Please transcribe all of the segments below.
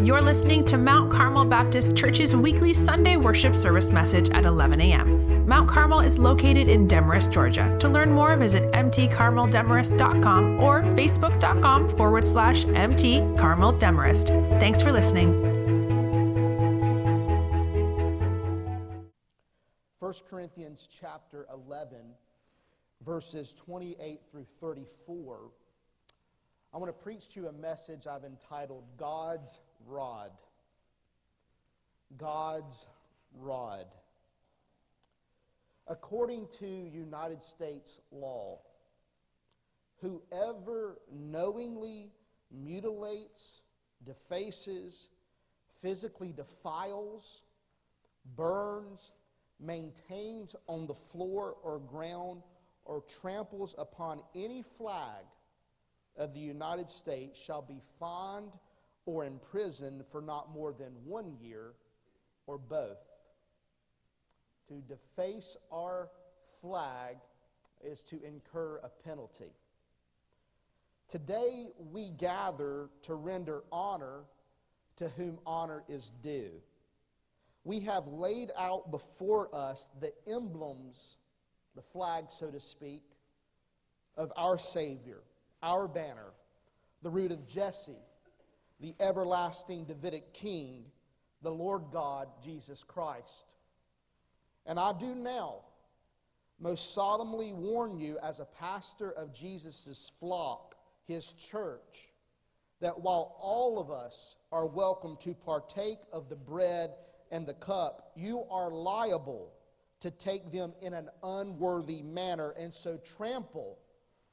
You're listening to Mount Carmel Baptist Church's weekly Sunday worship service message at 11 a.m. Mount Carmel is located in Demorest, Georgia. To learn more, visit mtcarmeldemorest.com or facebook.com forward slash mtcarmeldemarest. Thanks for listening. 1 Corinthians chapter 11, verses 28 through 34. I want to preach to you a message I've entitled God's Rod. God's Rod. According to United States law, whoever knowingly mutilates, defaces, physically defiles, burns, maintains on the floor or ground, or tramples upon any flag of the United States shall be fined or imprisoned for not more than one year or both. To deface our flag is to incur a penalty. Today we gather to render honor to whom honor is due. We have laid out before us the emblems, the flag, so to speak, of our Savior, our banner, the root of Jesse, the everlasting Davidic King, the Lord God, Jesus Christ. And I do now most solemnly warn you as a pastor of Jesus' flock, his church, that while all of us are welcome to partake of the bread and the cup, you are liable to take them in an unworthy manner and so trample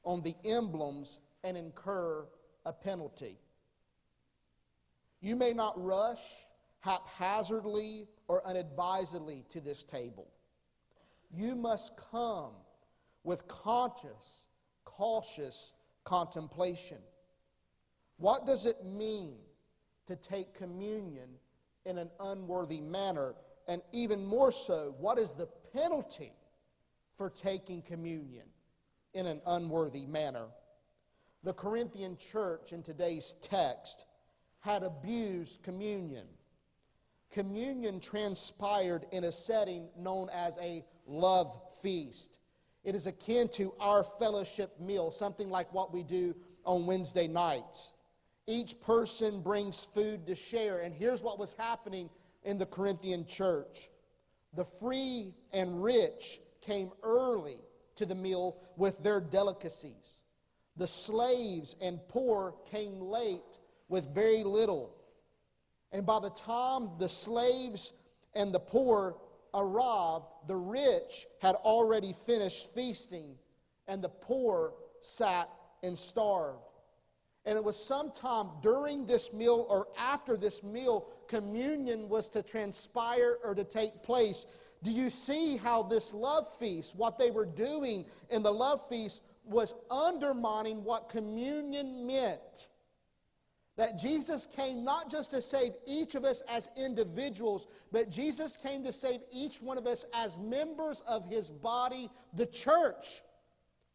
on the emblems and incur a penalty. You may not rush haphazardly or unadvisedly to this table. You must come with conscious, cautious contemplation. What does it mean to take communion in an unworthy manner? And even more so, what is the penalty for taking communion in an unworthy manner? The Corinthian church in today's text had abused communion. Communion transpired in a setting known as a love feast. It is akin to our fellowship meal, something like what we do on Wednesday nights. Each person brings food to share, and here's what was happening in the Corinthian church the free and rich came early to the meal with their delicacies. The slaves and poor came late with very little. And by the time the slaves and the poor arrived, the rich had already finished feasting, and the poor sat and starved. And it was sometime during this meal or after this meal, communion was to transpire or to take place. Do you see how this love feast, what they were doing in the love feast, was undermining what communion meant? That Jesus came not just to save each of us as individuals, but Jesus came to save each one of us as members of his body, the church.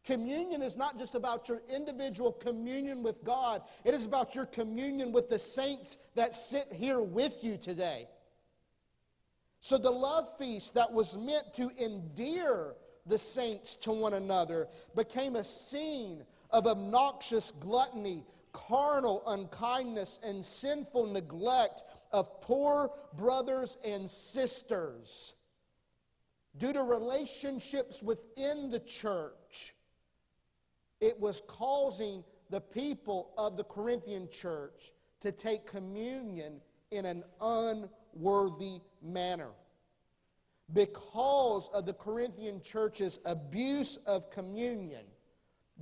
Communion is not just about your individual communion with God, it is about your communion with the saints that sit here with you today. So, the love feast that was meant to endear the saints to one another became a scene of obnoxious gluttony carnal unkindness and sinful neglect of poor brothers and sisters due to relationships within the church, it was causing the people of the Corinthian church to take communion in an unworthy manner. Because of the Corinthian church's abuse of communion,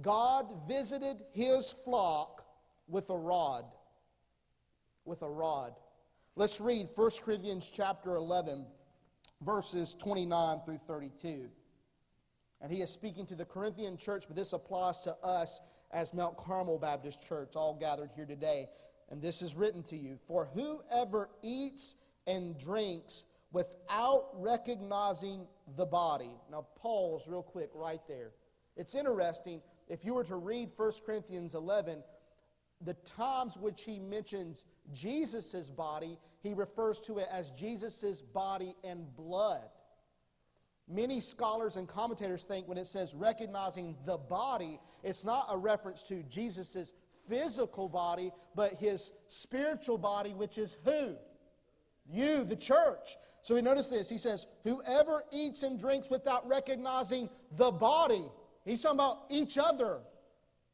God visited his flock with a rod. With a rod. Let's read 1 Corinthians chapter 11, verses 29 through 32. And he is speaking to the Corinthian church, but this applies to us as Mount Carmel Baptist Church, all gathered here today. And this is written to you For whoever eats and drinks without recognizing the body. Now, pause real quick right there. It's interesting. If you were to read 1 Corinthians 11, the times which he mentions Jesus' body, he refers to it as Jesus' body and blood. Many scholars and commentators think when it says recognizing the body, it's not a reference to Jesus' physical body, but his spiritual body, which is who? You, the church. So we notice this. He says, Whoever eats and drinks without recognizing the body, he's talking about each other,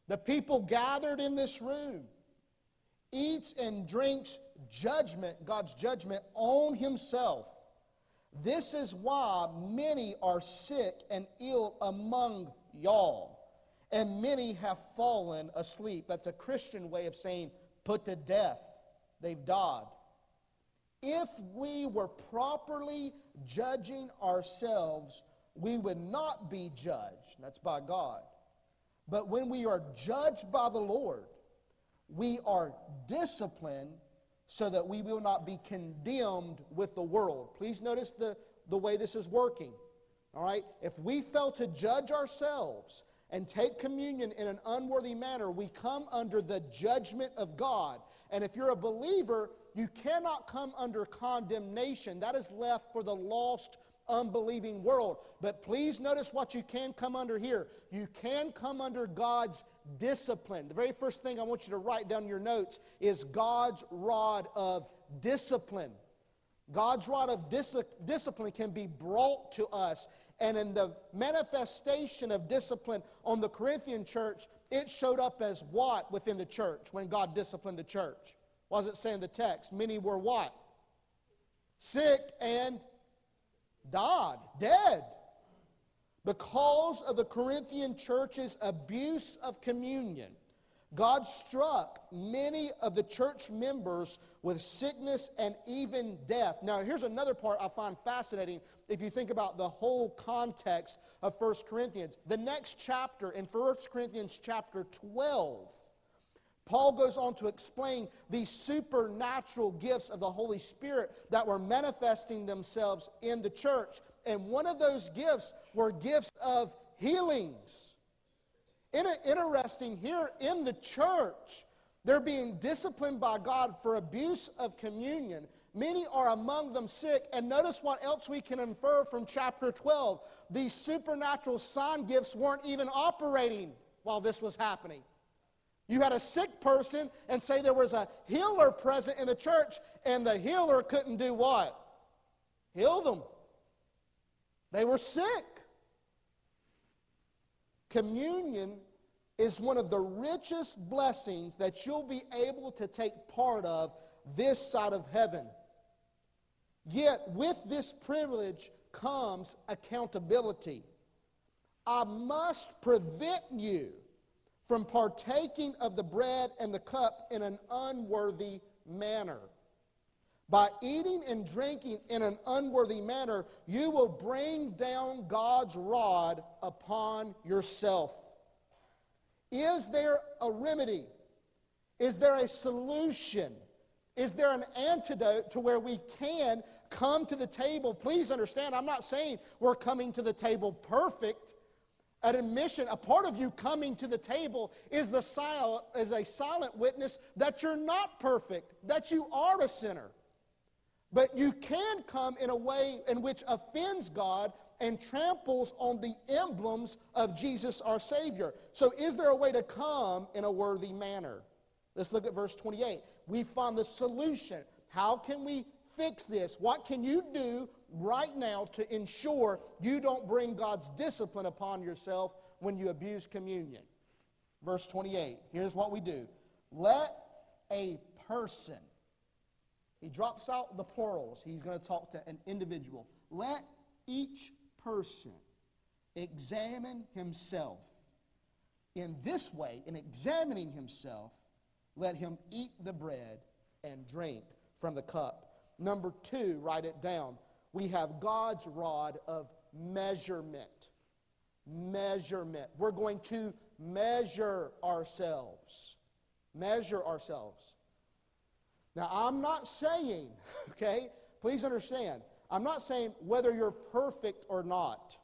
the people gathered in this room, eats and drinks judgment, God's judgment on himself. This is why many are sick and ill among y'all, and many have fallen asleep. That's a Christian way of saying put to death. They've died. If we were properly judging ourselves, we would not be judged. That's by God. But when we are judged by the Lord, we are disciplined so that we will not be condemned with the world. Please notice the, the way this is working. All right? If we fail to judge ourselves and take communion in an unworthy manner, we come under the judgment of God. And if you're a believer, you cannot come under condemnation. That is left for the lost, unbelieving world. But please notice what you can come under here. You can come under God's discipline. The very first thing I want you to write down in your notes is God's rod of discipline. God's rod of dis- discipline can be brought to us. And in the manifestation of discipline on the Corinthian church, it showed up as what within the church when God disciplined the church? Does it saying the text? Many were what? Sick and died, dead because of the Corinthian church's abuse of communion, God struck many of the church members with sickness and even death. Now, here's another part I find fascinating if you think about the whole context of 1 Corinthians. The next chapter, in 1 Corinthians chapter 12, Paul goes on to explain these supernatural gifts of the Holy Spirit that were manifesting themselves in the church. And one of those gifts were gifts of healings. Interesting, here in the church, they're being disciplined by God for abuse of communion. Many are among them sick. And notice what else we can infer from chapter 12. These supernatural sign gifts weren't even operating while this was happening. You had a sick person and say there was a healer present in the church, and the healer couldn't do what? Heal them. They were sick. Communion is one of the richest blessings that you'll be able to take part of this side of heaven. Yet, with this privilege comes accountability. I must prevent you from partaking of the bread and the cup in an unworthy manner. By eating and drinking in an unworthy manner, you will bring down God's rod upon yourself. Is there a remedy? Is there a solution? Is there an antidote to where we can come to the table? Please understand, I'm not saying we're coming to the table perfect. An admission, a part of you coming to the table is, the sil- is a silent witness that you're not perfect, that you are a sinner. But you can come in a way in which offends God and tramples on the emblems of Jesus our Savior. So, is there a way to come in a worthy manner? Let's look at verse 28. We find the solution. How can we fix this? What can you do right now to ensure you don't bring God's discipline upon yourself when you abuse communion. Verse 28, here's what we do. Let a person, he drops out the plurals, he's going to talk to an individual. Let each person examine himself. In this way, in examining himself, let him eat the bread and drink from the cup. Number two, write it down we have God's rod of measurement. Measurement. We're going to measure ourselves. Measure ourselves. Now, I'm not saying, okay, please understand, I'm not saying whether you're perfect or not.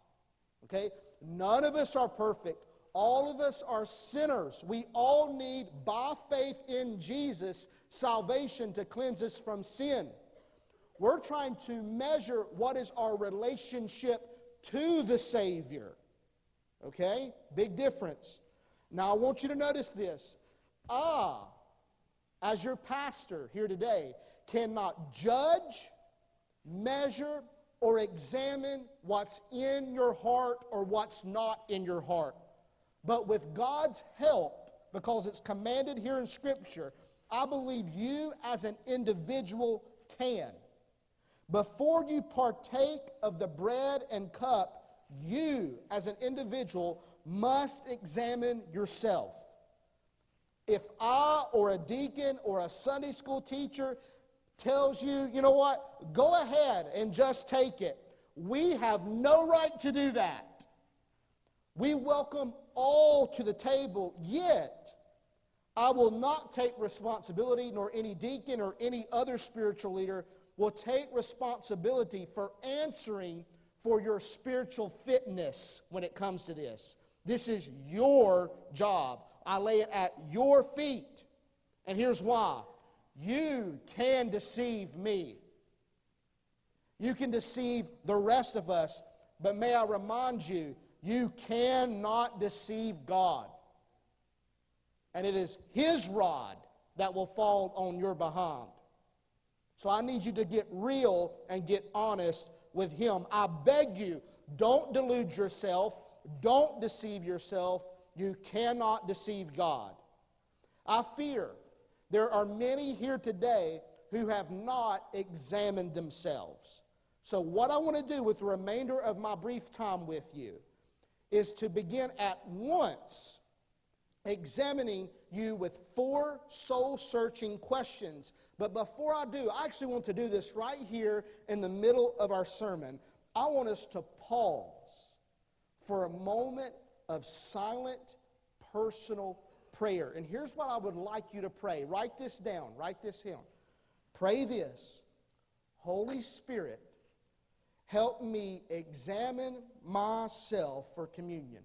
Okay? None of us are perfect. All of us are sinners. We all need, by faith in Jesus, salvation to cleanse us from sin. We're trying to measure what is our relationship to the Savior. Okay? Big difference. Now, I want you to notice this. Ah, as your pastor here today, cannot judge, measure, or examine what's in your heart or what's not in your heart. But with God's help, because it's commanded here in Scripture, I believe you as an individual can. Before you partake of the bread and cup, you as an individual must examine yourself. If I or a deacon or a Sunday school teacher tells you, you know what, go ahead and just take it, we have no right to do that. We welcome all to the table, yet I will not take responsibility, nor any deacon or any other spiritual leader will take responsibility for answering for your spiritual fitness when it comes to this. This is your job. I lay it at your feet. And here's why you can deceive me. You can deceive the rest of us, but may I remind you, you cannot deceive God. And it is His rod that will fall on your behind. So I need you to get real and get honest with Him. I beg you, don't delude yourself, don't deceive yourself. You cannot deceive God. I fear there are many here today who have not examined themselves. So, what I want to do with the remainder of my brief time with you is to begin at once examining you with four soul searching questions. But before I do, I actually want to do this right here in the middle of our sermon. I want us to pause for a moment of silent, personal prayer. And here's what I would like you to pray. Write this down, write this down. Pray this Holy Spirit, help me examine myself for communion.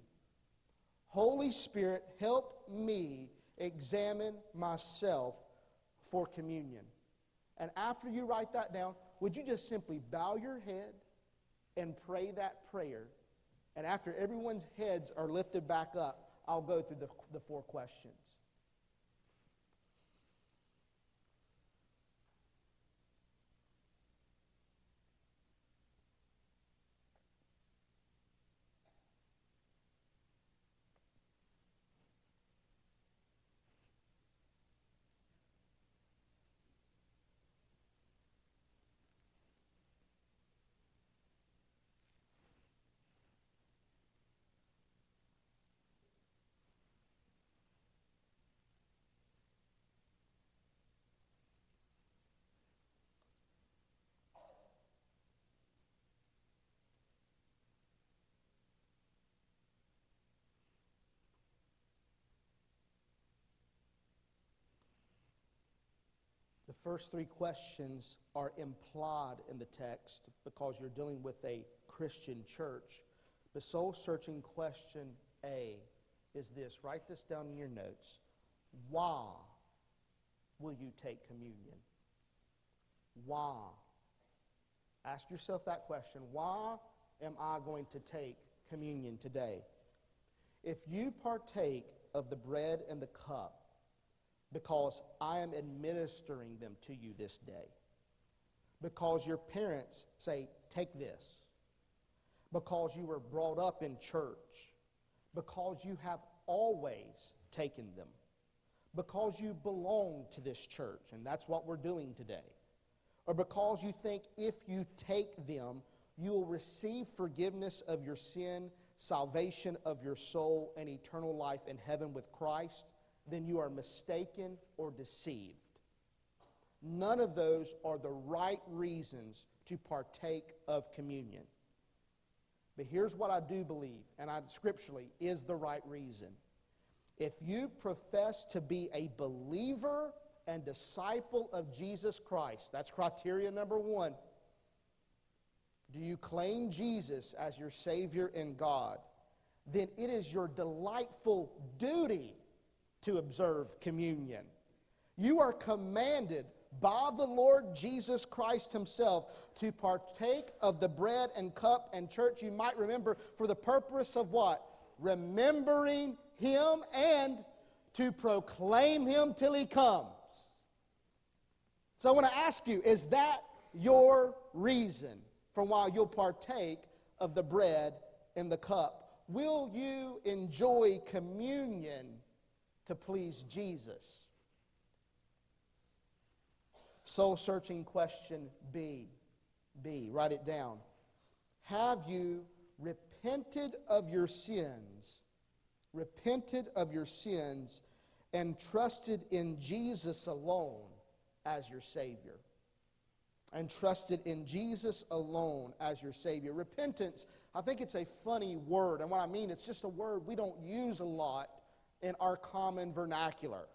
Holy Spirit, help me examine myself for communion. And after you write that down, would you just simply bow your head and pray that prayer? And after everyone's heads are lifted back up, I'll go through the, the four questions. First three questions are implied in the text because you're dealing with a Christian church. The soul searching question A is this write this down in your notes. Why will you take communion? Why? Ask yourself that question. Why am I going to take communion today? If you partake of the bread and the cup, because I am administering them to you this day. Because your parents say, Take this. Because you were brought up in church. Because you have always taken them. Because you belong to this church, and that's what we're doing today. Or because you think if you take them, you will receive forgiveness of your sin, salvation of your soul, and eternal life in heaven with Christ then you are mistaken or deceived. None of those are the right reasons to partake of communion. But here's what I do believe, and I scripturally is the right reason. If you profess to be a believer and disciple of Jesus Christ, that's criteria number one. Do you claim Jesus as your Savior and God? then it is your delightful duty to observe communion. You are commanded by the Lord Jesus Christ Himself to partake of the bread and cup. And, church, you might remember for the purpose of what? Remembering Him and to proclaim Him till He comes. So I want to ask you is that your reason for why you'll partake of the bread and the cup? Will you enjoy communion to please Jesus? Soul searching question B. B. Write it down. Have you repented of your sins, repented of your sins, and trusted in Jesus alone as your Savior? And trusted in Jesus alone as your Savior. Repentance, I think it's a funny word. And what I mean, it's just a word we don't use a lot in our common vernacular.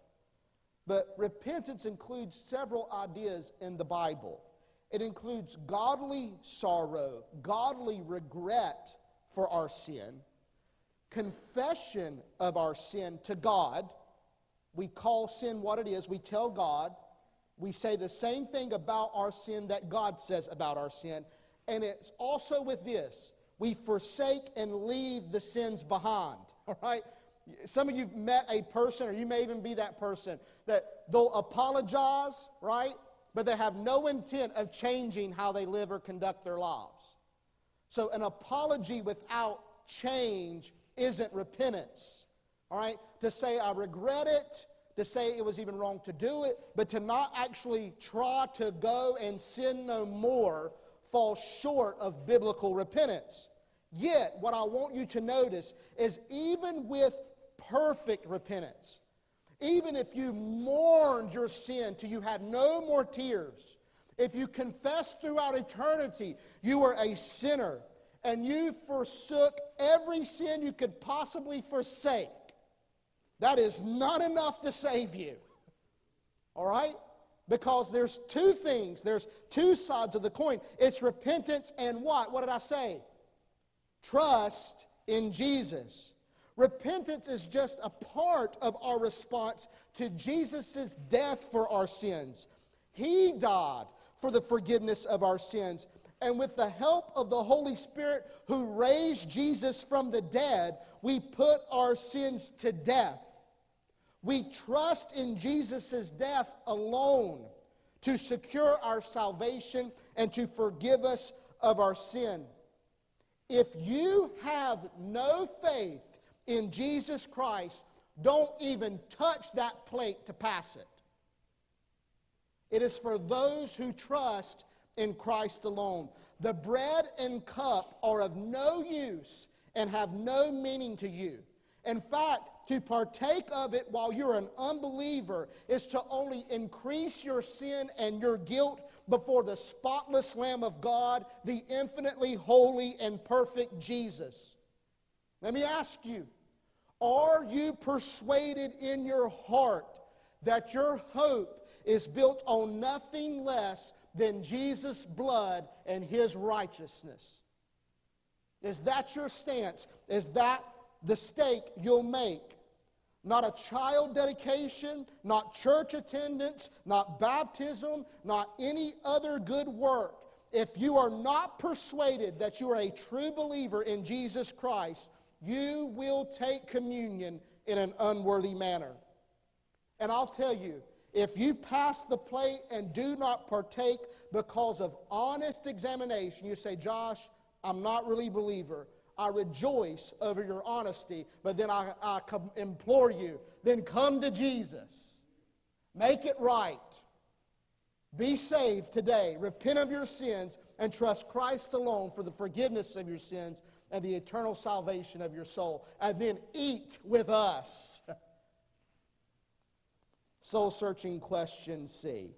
But repentance includes several ideas in the Bible. It includes godly sorrow, godly regret for our sin, confession of our sin to God. We call sin what it is, we tell God. We say the same thing about our sin that God says about our sin. And it's also with this we forsake and leave the sins behind. All right? Some of you've met a person, or you may even be that person, that they'll apologize, right? But they have no intent of changing how they live or conduct their lives. So an apology without change isn't repentance, all right? To say, I regret it, to say it was even wrong to do it, but to not actually try to go and sin no more falls short of biblical repentance. Yet, what I want you to notice is even with perfect repentance. Even if you mourned your sin till you had no more tears, if you confessed throughout eternity you were a sinner and you forsook every sin you could possibly forsake, that is not enough to save you. All right? Because there's two things, there's two sides of the coin. It's repentance and what? What did I say? Trust in Jesus. Repentance is just a part of our response to Jesus' death for our sins. He died for the forgiveness of our sins. And with the help of the Holy Spirit who raised Jesus from the dead, we put our sins to death. We trust in Jesus' death alone to secure our salvation and to forgive us of our sin. If you have no faith in Jesus Christ, don't even touch that plate to pass it. It is for those who trust in Christ alone. The bread and cup are of no use and have no meaning to you. In fact, to partake of it while you're an unbeliever is to only increase your sin and your guilt before the spotless Lamb of God, the infinitely holy and perfect Jesus. Let me ask you are you persuaded in your heart that your hope is built on nothing less than Jesus' blood and his righteousness? Is that your stance? Is that the stake you'll make? Not a child dedication, not church attendance, not baptism, not any other good work. If you are not persuaded that you are a true believer in Jesus Christ, you will take communion in an unworthy manner. And I'll tell you, if you pass the plate and do not partake because of honest examination, you say, Josh, I'm not really a believer. I rejoice over your honesty, but then I, I implore you, then come to Jesus. Make it right. Be saved today. Repent of your sins and trust Christ alone for the forgiveness of your sins and the eternal salvation of your soul. And then eat with us. Soul searching question C.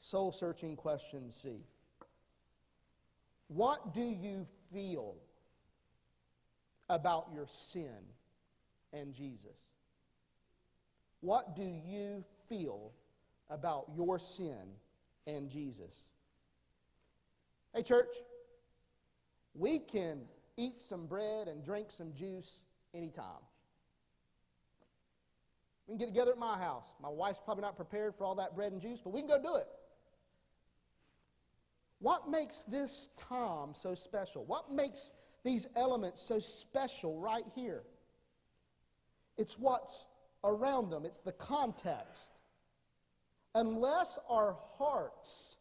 Soul searching question C. What do you feel about your sin and Jesus? What do you feel about your sin and Jesus? Hey, church, we can eat some bread and drink some juice anytime. We can get together at my house. My wife's probably not prepared for all that bread and juice, but we can go do it. What makes this time so special? What makes these elements so special right here? It's what's around them, it's the context. Unless our hearts,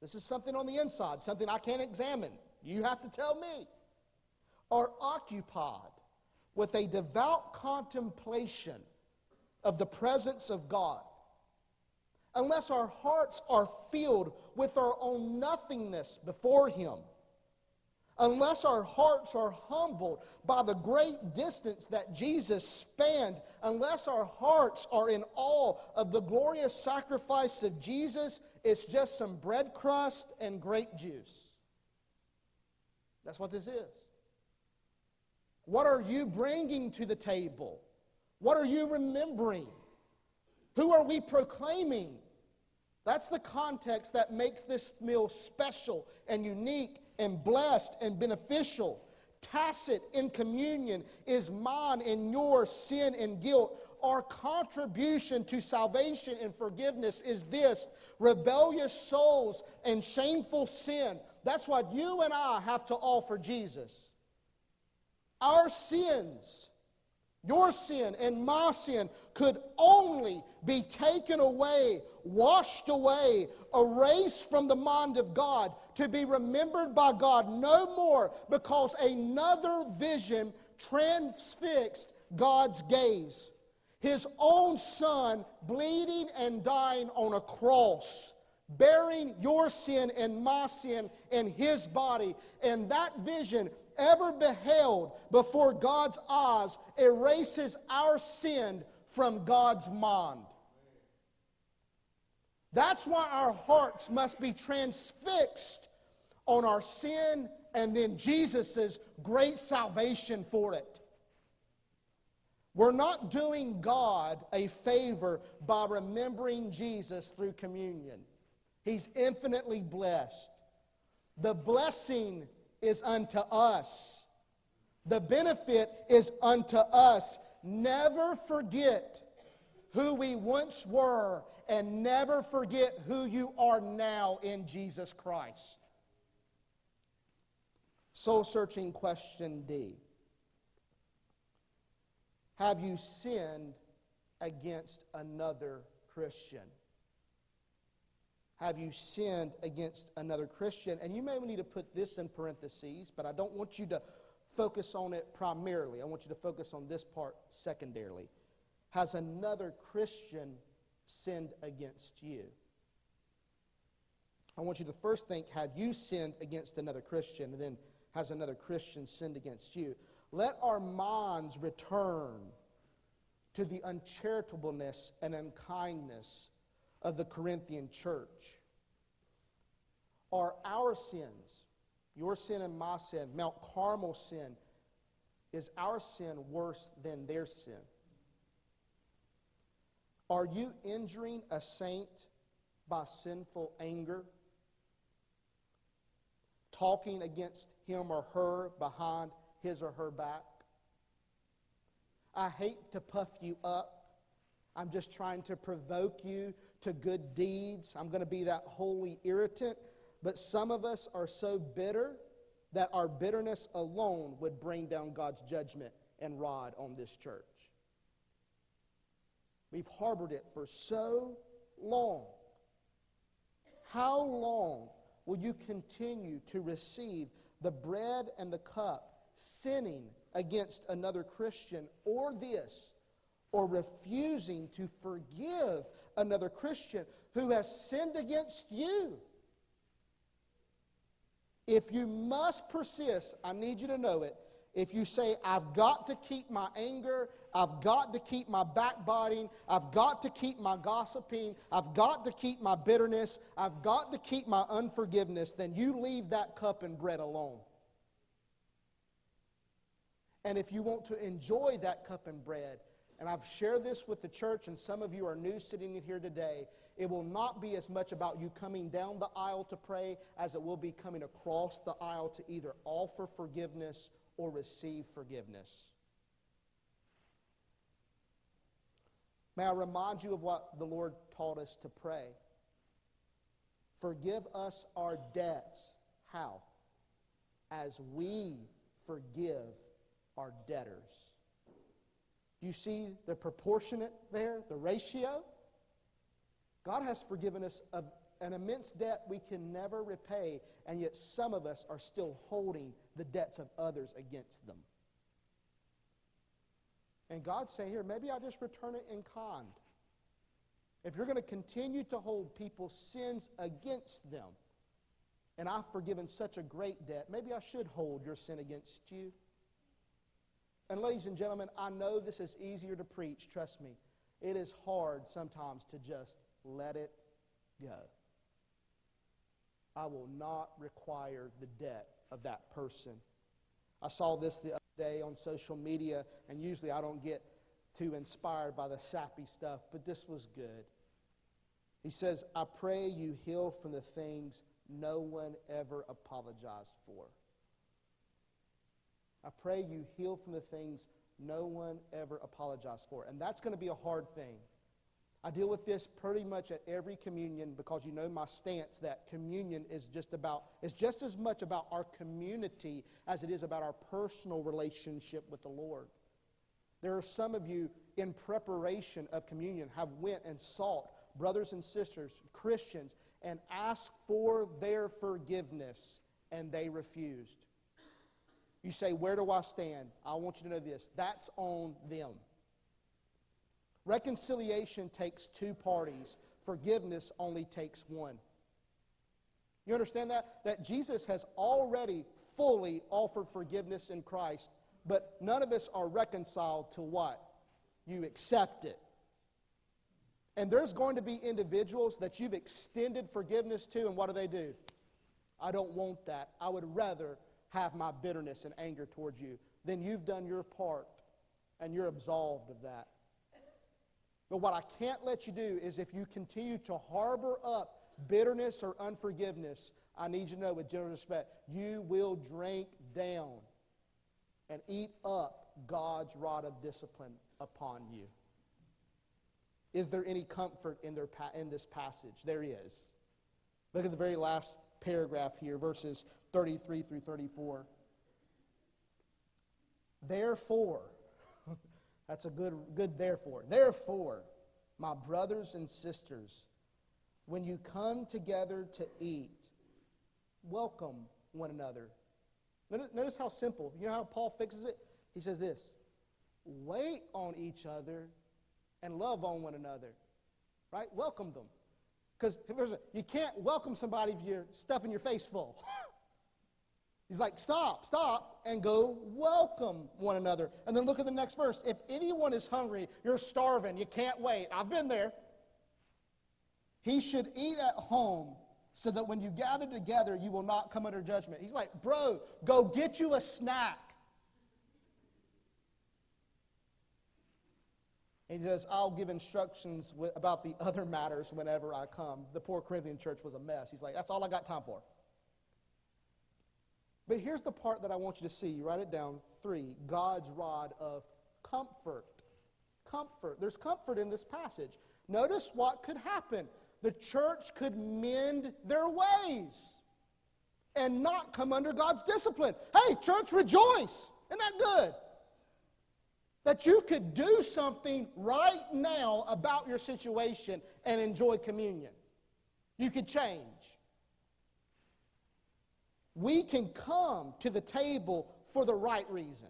this is something on the inside, something I can't examine, you have to tell me, are occupied with a devout contemplation of the presence of God, unless our hearts are filled with our own nothingness before Him, unless our hearts are humbled by the great distance that Jesus spanned, unless our hearts are in awe of the glorious sacrifice of Jesus, it's just some bread crust and grape juice. That's what this is. What are you bringing to the table? What are you remembering? Who are we proclaiming? That's the context that makes this meal special and unique and blessed and beneficial. Tacit in communion is mine and your sin and guilt. Our contribution to salvation and forgiveness is this rebellious souls and shameful sin. That's what you and I have to offer Jesus. Our sins your sin and my sin could only be taken away, washed away, erased from the mind of God to be remembered by God no more because another vision transfixed God's gaze. His own son bleeding and dying on a cross bearing your sin and my sin in his body. And that vision ever beheld before God's eyes erases our sin from God's mind. That's why our hearts must be transfixed on our sin and then Jesus' great salvation for it. We're not doing God a favor by remembering Jesus through communion. He's infinitely blessed. The blessing is unto us. The benefit is unto us. Never forget who we once were and never forget who you are now in Jesus Christ. Soul searching question D Have you sinned against another Christian? Have you sinned against another Christian? And you may need to put this in parentheses, but I don't want you to focus on it primarily. I want you to focus on this part secondarily. Has another Christian sinned against you? I want you to first think, have you sinned against another Christian? And then, has another Christian sinned against you? Let our minds return to the uncharitableness and unkindness of the Corinthian church. Are our sins, your sin and my sin, Mount Carmel sin, is our sin worse than their sin? Are you injuring a saint by sinful anger? Talking against him or her behind his or her back? I hate to puff you up, I'm just trying to provoke you to good deeds. I'm going to be that holy irritant. But some of us are so bitter that our bitterness alone would bring down God's judgment and rod on this church. We've harbored it for so long. How long will you continue to receive the bread and the cup, sinning against another Christian, or this? Or refusing to forgive another Christian who has sinned against you. If you must persist, I need you to know it. If you say, I've got to keep my anger, I've got to keep my backbiting, I've got to keep my gossiping, I've got to keep my bitterness, I've got to keep my unforgiveness, then you leave that cup and bread alone. And if you want to enjoy that cup and bread, and I've shared this with the church, and some of you are new sitting in here today. It will not be as much about you coming down the aisle to pray as it will be coming across the aisle to either offer forgiveness or receive forgiveness. May I remind you of what the Lord taught us to pray? Forgive us our debts. How? As we forgive our debtors. You see the proportionate there, the ratio? God has forgiven us of an immense debt we can never repay, and yet some of us are still holding the debts of others against them. And God's saying here, maybe I'll just return it in kind. If you're going to continue to hold people's sins against them, and I've forgiven such a great debt, maybe I should hold your sin against you. And, ladies and gentlemen, I know this is easier to preach, trust me. It is hard sometimes to just let it go. I will not require the debt of that person. I saw this the other day on social media, and usually I don't get too inspired by the sappy stuff, but this was good. He says, I pray you heal from the things no one ever apologized for. I pray you heal from the things no one ever apologized for. And that's going to be a hard thing. I deal with this pretty much at every communion because you know my stance that communion is just about is just as much about our community as it is about our personal relationship with the Lord. There are some of you in preparation of communion have went and sought brothers and sisters, Christians, and asked for their forgiveness and they refused. You say, Where do I stand? I want you to know this. That's on them. Reconciliation takes two parties, forgiveness only takes one. You understand that? That Jesus has already fully offered forgiveness in Christ, but none of us are reconciled to what? You accept it. And there's going to be individuals that you've extended forgiveness to, and what do they do? I don't want that. I would rather have my bitterness and anger towards you. Then you've done your part, and you're absolved of that. But what I can't let you do is if you continue to harbor up bitterness or unforgiveness, I need you to know with general respect, you will drink down and eat up God's rod of discipline upon you. Is there any comfort in, their, in this passage? There is. Look at the very last paragraph here, verses 33 through 34. Therefore, that's a good, good therefore. Therefore, my brothers and sisters, when you come together to eat, welcome one another. Notice how simple. You know how Paul fixes it? He says this wait on each other and love on one another. Right? Welcome them. Because you can't welcome somebody if you're stuffing your face full. He's like, stop, stop, and go welcome one another. And then look at the next verse. If anyone is hungry, you're starving, you can't wait. I've been there. He should eat at home so that when you gather together, you will not come under judgment. He's like, bro, go get you a snack. He says, I'll give instructions about the other matters whenever I come. The poor Corinthian church was a mess. He's like, that's all I got time for. But here's the part that I want you to see. Write it down. Three, God's rod of comfort. Comfort. There's comfort in this passage. Notice what could happen. The church could mend their ways and not come under God's discipline. Hey, church, rejoice. Isn't that good? That you could do something right now about your situation and enjoy communion. You could change we can come to the table for the right reason.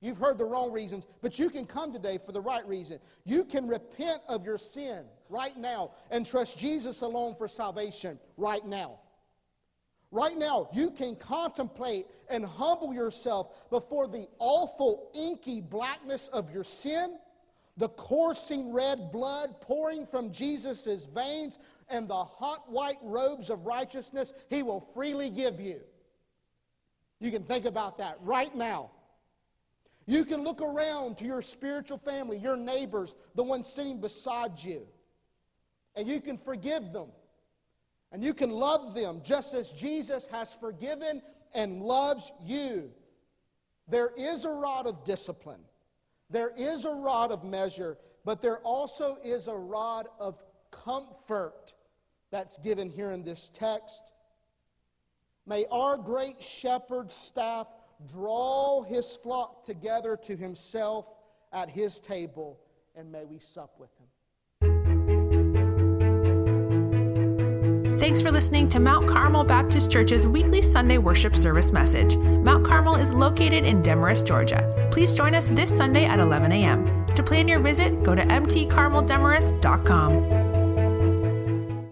You've heard the wrong reasons, but you can come today for the right reason. You can repent of your sin right now and trust Jesus alone for salvation right now. Right now, you can contemplate and humble yourself before the awful, inky blackness of your sin, the coursing red blood pouring from Jesus' veins and the hot white robes of righteousness he will freely give you. You can think about that right now. You can look around to your spiritual family, your neighbors, the ones sitting beside you, and you can forgive them. And you can love them just as Jesus has forgiven and loves you. There is a rod of discipline, there is a rod of measure, but there also is a rod of comfort that's given here in this text. May our great shepherd staff draw his flock together to himself at his table, and may we sup with Thanks for listening to Mount Carmel Baptist Church's weekly Sunday worship service message. Mount Carmel is located in Demorest, Georgia. Please join us this Sunday at 11 a.m. To plan your visit, go to mtcarmeldemorest.com.